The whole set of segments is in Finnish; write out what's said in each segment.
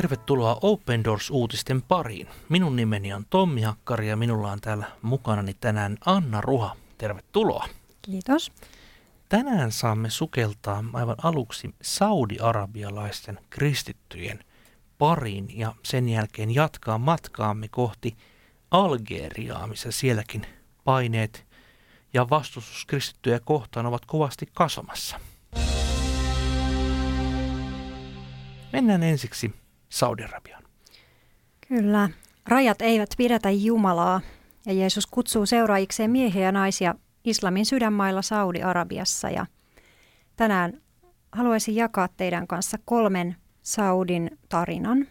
Tervetuloa Open Doors-uutisten pariin. Minun nimeni on Tommi Hakkari ja minulla on täällä mukanani tänään Anna Ruha. Tervetuloa. Kiitos. Tänään saamme sukeltaa aivan aluksi saudi-arabialaisten kristittyjen pariin ja sen jälkeen jatkaa matkaamme kohti Algeriaa, missä sielläkin paineet ja vastustus kristittyjä kohtaan ovat kovasti kasvamassa. Mennään ensiksi Saudi-Arabiaan. Kyllä. Rajat eivät pidätä Jumalaa ja Jeesus kutsuu seuraajikseen miehiä ja naisia islamin sydänmailla Saudi-Arabiassa. Ja tänään haluaisin jakaa teidän kanssa kolmen Saudin tarinan.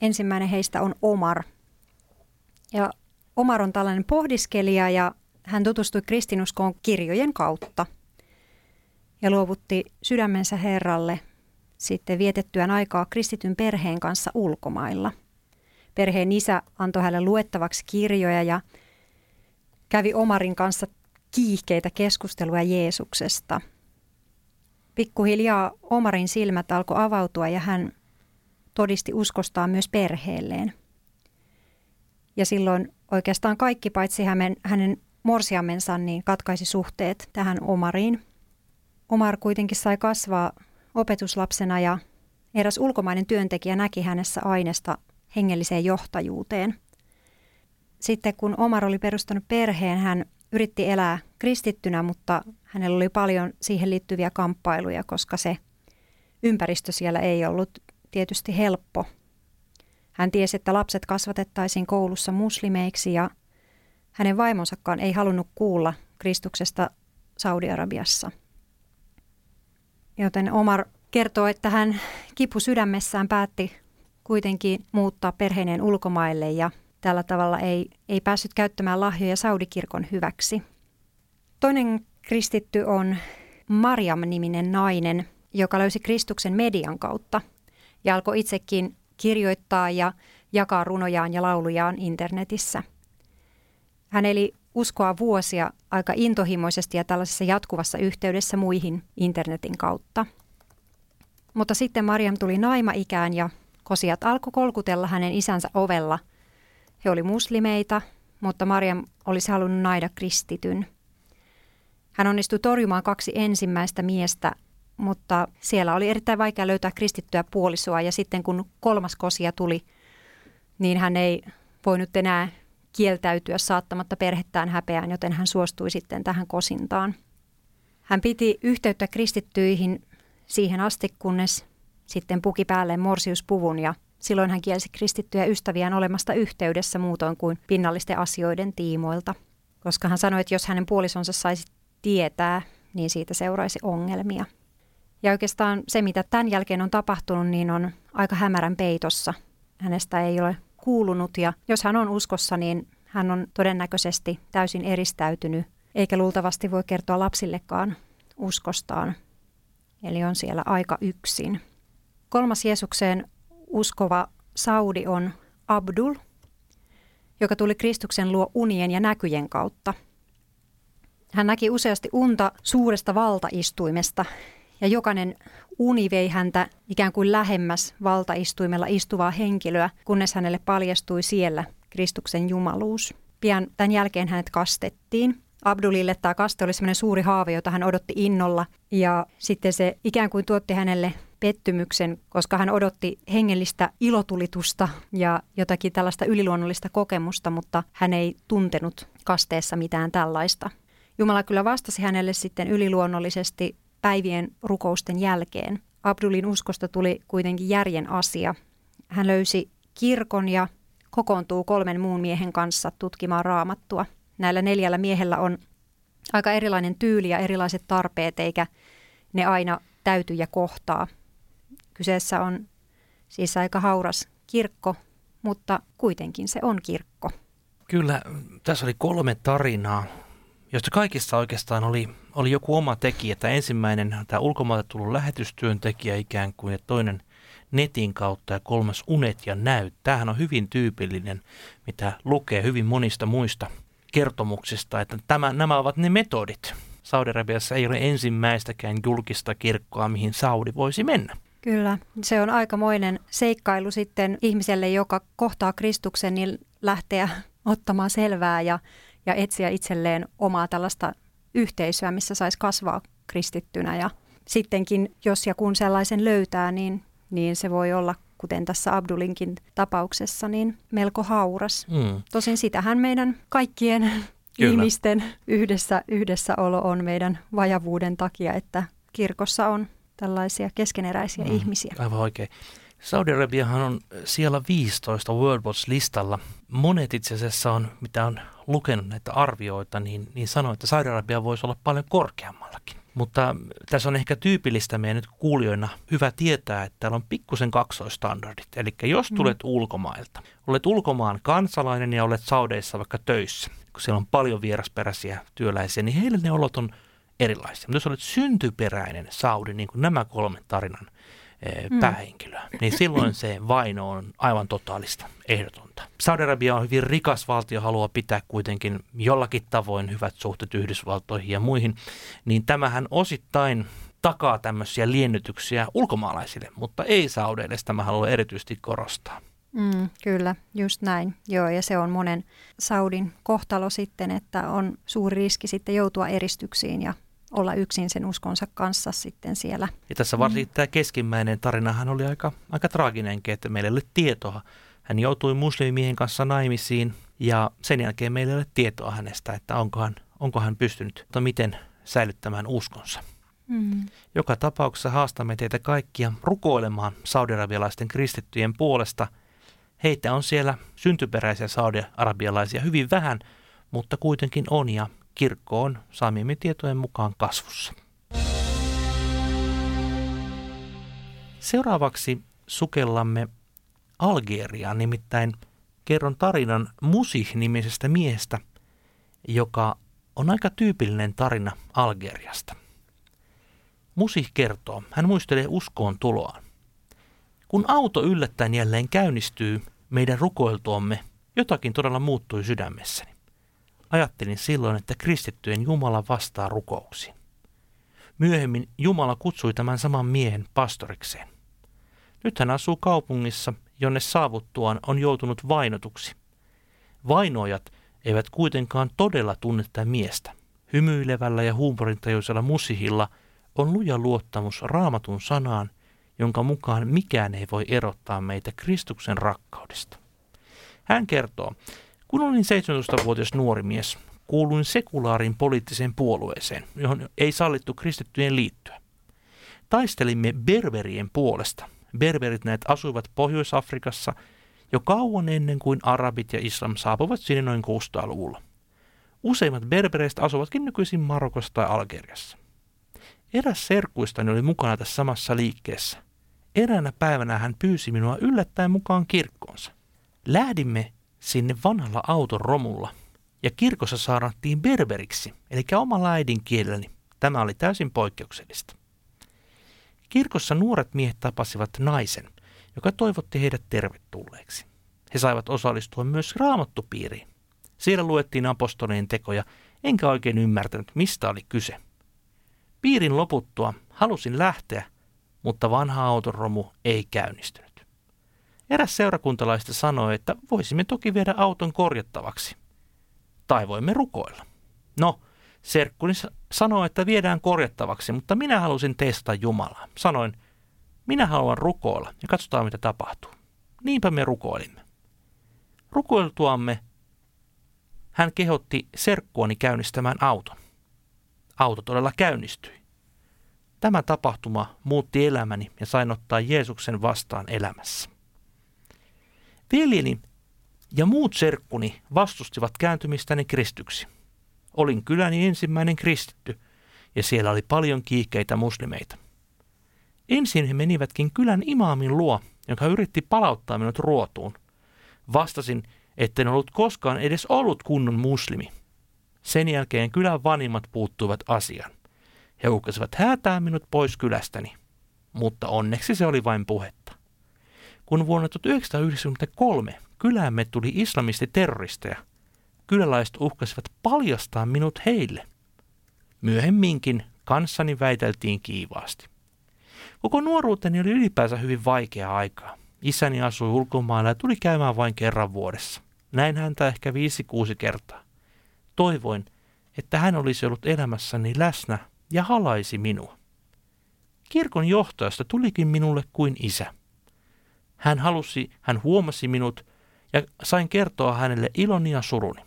Ensimmäinen heistä on Omar. Ja Omar on tällainen pohdiskelija ja hän tutustui kristinuskoon kirjojen kautta ja luovutti sydämensä Herralle sitten vietettyään aikaa kristityn perheen kanssa ulkomailla. Perheen isä antoi hänelle luettavaksi kirjoja ja kävi Omarin kanssa kiihkeitä keskusteluja Jeesuksesta. Pikkuhiljaa Omarin silmät alkoi avautua ja hän todisti uskostaan myös perheelleen. Ja silloin oikeastaan kaikki paitsi hänen, hänen morsiamensa niin katkaisi suhteet tähän Omariin. Omar kuitenkin sai kasvaa opetuslapsena ja eräs ulkomainen työntekijä näki hänessä aineesta hengelliseen johtajuuteen. Sitten kun Omar oli perustanut perheen, hän yritti elää kristittynä, mutta hänellä oli paljon siihen liittyviä kamppailuja, koska se ympäristö siellä ei ollut tietysti helppo. Hän tiesi, että lapset kasvatettaisiin koulussa muslimeiksi ja hänen vaimonsakaan ei halunnut kuulla Kristuksesta Saudi-Arabiassa. Joten Omar kertoo, että hän kipu sydämessään päätti kuitenkin muuttaa perheineen ulkomaille ja tällä tavalla ei, ei päässyt käyttämään lahjoja Saudikirkon hyväksi. Toinen kristitty on Mariam-niminen nainen, joka löysi Kristuksen median kautta ja alkoi itsekin kirjoittaa ja jakaa runojaan ja laulujaan internetissä. Hän eli uskoa vuosia aika intohimoisesti ja tällaisessa jatkuvassa yhteydessä muihin internetin kautta. Mutta sitten Mariam tuli naima-ikään ja kosiat alkoi kolkutella hänen isänsä ovella. He oli muslimeita, mutta Mariam olisi halunnut naida kristityn. Hän onnistui torjumaan kaksi ensimmäistä miestä, mutta siellä oli erittäin vaikea löytää kristittyä puolisoa ja sitten kun kolmas kosia tuli, niin hän ei voinut enää kieltäytyä saattamatta perhettään häpeään, joten hän suostui sitten tähän kosintaan. Hän piti yhteyttä kristittyihin siihen asti, kunnes sitten puki päälleen morsiuspuvun ja silloin hän kielsi kristittyjä ystäviään olemasta yhteydessä muutoin kuin pinnallisten asioiden tiimoilta, koska hän sanoi, että jos hänen puolisonsa saisi tietää, niin siitä seuraisi ongelmia. Ja oikeastaan se, mitä tämän jälkeen on tapahtunut, niin on aika hämärän peitossa. Hänestä ei ole kuulunut ja jos hän on uskossa, niin hän on todennäköisesti täysin eristäytynyt, eikä luultavasti voi kertoa lapsillekaan uskostaan. Eli on siellä aika yksin. Kolmas Jeesukseen uskova Saudi on Abdul, joka tuli Kristuksen luo unien ja näkyjen kautta. Hän näki useasti unta suuresta valtaistuimesta ja jokainen uni vei häntä ikään kuin lähemmäs valtaistuimella istuvaa henkilöä, kunnes hänelle paljastui siellä Kristuksen jumaluus. Pian tämän jälkeen hänet kastettiin. Abdulille tämä kaste oli sellainen suuri haave, jota hän odotti innolla ja sitten se ikään kuin tuotti hänelle pettymyksen, koska hän odotti hengellistä ilotulitusta ja jotakin tällaista yliluonnollista kokemusta, mutta hän ei tuntenut kasteessa mitään tällaista. Jumala kyllä vastasi hänelle sitten yliluonnollisesti päivien rukousten jälkeen. Abdulin uskosta tuli kuitenkin järjen asia. Hän löysi kirkon ja kokoontuu kolmen muun miehen kanssa tutkimaan raamattua. Näillä neljällä miehellä on aika erilainen tyyli ja erilaiset tarpeet, eikä ne aina täyty ja kohtaa. Kyseessä on siis aika hauras kirkko, mutta kuitenkin se on kirkko. Kyllä, tässä oli kolme tarinaa, joista kaikissa oikeastaan oli, oli joku oma tekijä. Tämä ensimmäinen, tämä ulkomailta tullut lähetystyöntekijä ikään kuin, ja toinen netin kautta ja kolmas unet ja näyt. Tämähän on hyvin tyypillinen, mitä lukee hyvin monista muista kertomuksista, että tämä, nämä ovat ne metodit. Saudi-Arabiassa ei ole ensimmäistäkään julkista kirkkoa, mihin Saudi voisi mennä. Kyllä, se on aikamoinen seikkailu sitten ihmiselle, joka kohtaa Kristuksen, niin lähteä ottamaan selvää ja, ja etsiä itselleen omaa tällaista yhteisöä, missä saisi kasvaa kristittynä. Ja sittenkin, jos ja kun sellaisen löytää, niin, niin se voi olla, kuten tässä Abdulinkin tapauksessa, niin melko hauras. Mm. Tosin sitähän meidän kaikkien Kyllä. ihmisten yhdessä, yhdessäolo on meidän vajavuuden takia, että kirkossa on tällaisia keskeneräisiä mm, ihmisiä. Aivan oikein. Saudi-Arabiahan on siellä 15 World Watch-listalla. Monet itse asiassa on, mitä on lukenut näitä arvioita, niin, niin sanoo, että Saudi-Arabia voisi olla paljon korkeammallakin. Mutta tässä on ehkä tyypillistä meidän nyt kuulijoina hyvä tietää, että täällä on pikkusen kaksoistandardit. Eli jos mm. tulet mm. ulkomailta, olet ulkomaan kansalainen ja olet Saudeissa vaikka töissä, kun siellä on paljon vierasperäisiä työläisiä, niin heille ne olot on erilaisia. Mutta jos olet syntyperäinen Saudi, niin kuin nämä kolme tarinan mm. päähenkilöä, niin silloin se vaino on aivan totaalista, ehdotonta. Saudi-Arabia on hyvin rikas valtio, haluaa pitää kuitenkin jollakin tavoin hyvät suhteet Yhdysvaltoihin ja muihin, niin tämähän osittain takaa tämmöisiä liennytyksiä ulkomaalaisille, mutta ei Saudeille, sitä mä haluan erityisesti korostaa. Mm, kyllä, just näin. Joo, ja se on monen Saudin kohtalo sitten, että on suuri riski sitten joutua eristyksiin ja olla yksin sen uskonsa kanssa sitten siellä. Ja tässä varsinkin mm. tämä keskimmäinen tarinahan oli aika, aika traaginenkin, että meillä ei ole tietoa. Hän joutui muslimimiehen kanssa naimisiin ja sen jälkeen meillä ei ole tietoa hänestä, että onko hän, onko hän pystynyt, tai miten säilyttämään uskonsa. Mm. Joka tapauksessa haastamme teitä kaikkia rukoilemaan saudiarabialaisten kristittyjen puolesta. Heitä on siellä syntyperäisiä saudiarabialaisia hyvin vähän, mutta kuitenkin on ja kirkko on saamiemme tietojen mukaan kasvussa. Seuraavaksi sukellamme Algeriaan, nimittäin kerron tarinan Musih-nimisestä miehestä, joka on aika tyypillinen tarina Algeriasta. Musih kertoo, hän muistelee uskoon tuloaan. Kun auto yllättäen jälleen käynnistyy meidän rukoiltuamme, jotakin todella muuttui sydämessäni. Ajattelin silloin, että kristittyjen Jumala vastaa rukouksiin. Myöhemmin Jumala kutsui tämän saman miehen pastorikseen. Nyt hän asuu kaupungissa, jonne saavuttuaan on joutunut vainotuksi. Vainoajat eivät kuitenkaan todella tunne tätä miestä. Hymyilevällä ja huumorintajuisella musihilla on luja luottamus raamatun sanaan, jonka mukaan mikään ei voi erottaa meitä Kristuksen rakkaudesta. Hän kertoo, kun olin 17-vuotias nuori mies, kuuluin sekulaarin poliittiseen puolueeseen, johon ei sallittu kristittyjen liittyä. Taistelimme berberien puolesta. Berberit näet asuivat Pohjois-Afrikassa jo kauan ennen kuin arabit ja islam saapuvat sinne noin 600-luvulla. Useimmat berbereistä asuvatkin nykyisin Marokossa tai Algeriassa. Eräs serkkuistani oli mukana tässä samassa liikkeessä. Eräänä päivänä hän pyysi minua yllättäen mukaan kirkkoonsa. Lähdimme sinne vanhalla auton romulla. Ja kirkossa saarattiin berberiksi, eli omalla äidinkielelläni. Tämä oli täysin poikkeuksellista. Kirkossa nuoret miehet tapasivat naisen, joka toivotti heidät tervetulleeksi. He saivat osallistua myös raamattupiiriin. Siellä luettiin apostolien tekoja, enkä oikein ymmärtänyt, mistä oli kyse. Piirin loputtua halusin lähteä, mutta vanha autoromu ei käynnistynyt. Eräs seurakuntalaista sanoi, että voisimme toki viedä auton korjattavaksi. Tai voimme rukoilla. No, serkkuni sanoi, että viedään korjattavaksi, mutta minä halusin testata Jumalaa. Sanoin, minä haluan rukoilla ja katsotaan mitä tapahtuu. Niinpä me rukoilimme. Rukoiltuamme hän kehotti serkkuani käynnistämään auton. Auto todella käynnistyi. Tämä tapahtuma muutti elämäni ja sain ottaa Jeesuksen vastaan elämässä. Veljeni ja muut serkkuni vastustivat kääntymistäni kristyksi. Olin kyläni ensimmäinen kristitty, ja siellä oli paljon kiihkeitä muslimeita. Ensin he menivätkin kylän imaamin luo, joka yritti palauttaa minut ruotuun. Vastasin, etten ollut koskaan edes ollut kunnon muslimi. Sen jälkeen kylän vanimmat puuttuivat asiaan. He uhkasivat häätää minut pois kylästäni, mutta onneksi se oli vain puhetta kun vuonna 1993 kyläämme tuli islamistiterroristeja. Kyläläiset uhkasivat paljastaa minut heille. Myöhemminkin kanssani väiteltiin kiivaasti. Koko nuoruuteni oli ylipäänsä hyvin vaikea aikaa. Isäni asui ulkomailla ja tuli käymään vain kerran vuodessa. Näin häntä ehkä viisi kuusi kertaa. Toivoin, että hän olisi ollut elämässäni läsnä ja halaisi minua. Kirkon johtajasta tulikin minulle kuin isä. Hän halusi, hän huomasi minut ja sain kertoa hänelle iloni ja suruni.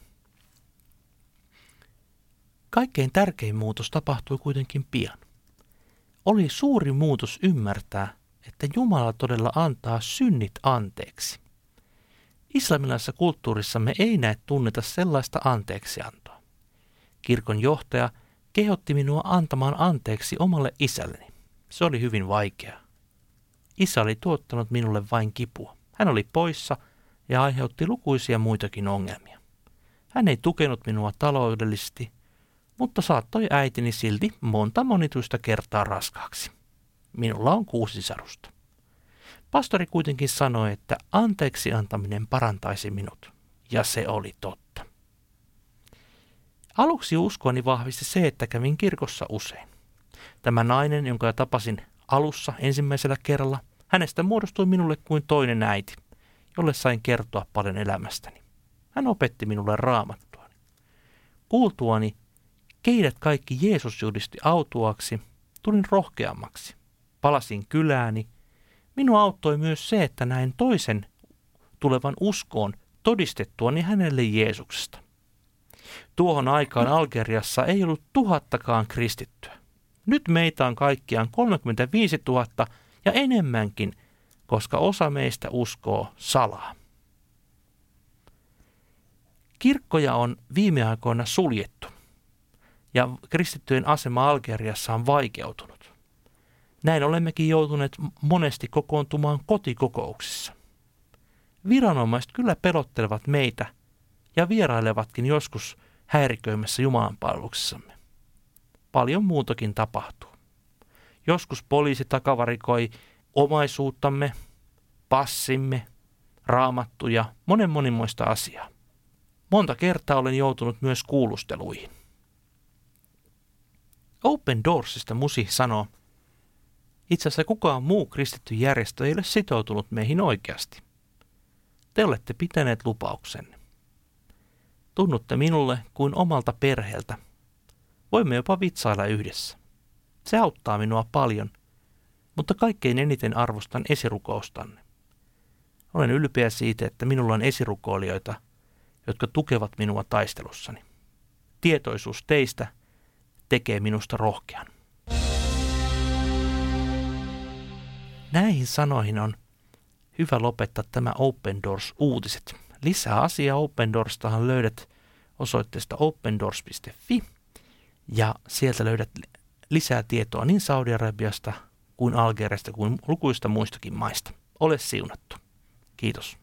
Kaikkein tärkein muutos tapahtui kuitenkin pian. Oli suuri muutos ymmärtää, että Jumala todella antaa synnit anteeksi. Islamilaisessa kulttuurissamme ei näe tunneta sellaista anteeksiantoa. Kirkon johtaja kehotti minua antamaan anteeksi omalle isälleni. Se oli hyvin vaikeaa. Isä oli tuottanut minulle vain kipua. Hän oli poissa ja aiheutti lukuisia muitakin ongelmia. Hän ei tukenut minua taloudellisesti, mutta saattoi äitini silti monta monituista kertaa raskaaksi. Minulla on kuusi sisarusta. Pastori kuitenkin sanoi, että anteeksi antaminen parantaisi minut, ja se oli totta. Aluksi uskoani vahvisti se, että kävin kirkossa usein. Tämä nainen, jonka tapasin alussa ensimmäisellä kerralla, hänestä muodostui minulle kuin toinen äiti, jolle sain kertoa paljon elämästäni. Hän opetti minulle raamattua. Kuultuani, keidät kaikki Jeesus julisti autuaksi, tulin rohkeammaksi. Palasin kylääni. Minua auttoi myös se, että näin toisen tulevan uskoon todistettuani hänelle Jeesuksesta. Tuohon aikaan Algeriassa ei ollut tuhattakaan kristittyä. Nyt meitä on kaikkiaan 35 000 ja enemmänkin, koska osa meistä uskoo salaa. Kirkkoja on viime aikoina suljettu ja kristittyjen asema Algeriassa on vaikeutunut. Näin olemmekin joutuneet monesti kokoontumaan kotikokouksissa. Viranomaiset kyllä pelottelevat meitä ja vierailevatkin joskus häiriköimässä Jumalan palveluksessamme. Paljon muutakin tapahtuu. Joskus poliisi takavarikoi omaisuuttamme, passimme, raamattuja, monen monimoista asiaa. Monta kertaa olen joutunut myös kuulusteluihin. Open Doorsista Musi sanoo, itse asiassa kukaan muu kristitty järjestö ei ole sitoutunut meihin oikeasti. Te olette pitäneet lupauksenne. Tunnutte minulle kuin omalta perheeltä. Voimme jopa vitsailla yhdessä. Se auttaa minua paljon, mutta kaikkein eniten arvostan esirukoustanne. Olen ylpeä siitä, että minulla on esirukoilijoita, jotka tukevat minua taistelussani. Tietoisuus teistä tekee minusta rohkean. Näihin sanoihin on hyvä lopettaa tämä Open Doors-uutiset. Lisää asiaa Open Doorstahan löydät osoitteesta opendoors.fi ja sieltä löydät lisää tietoa niin Saudi-Arabiasta kuin Algeriasta kuin lukuista muistakin maista. Ole siunattu. Kiitos.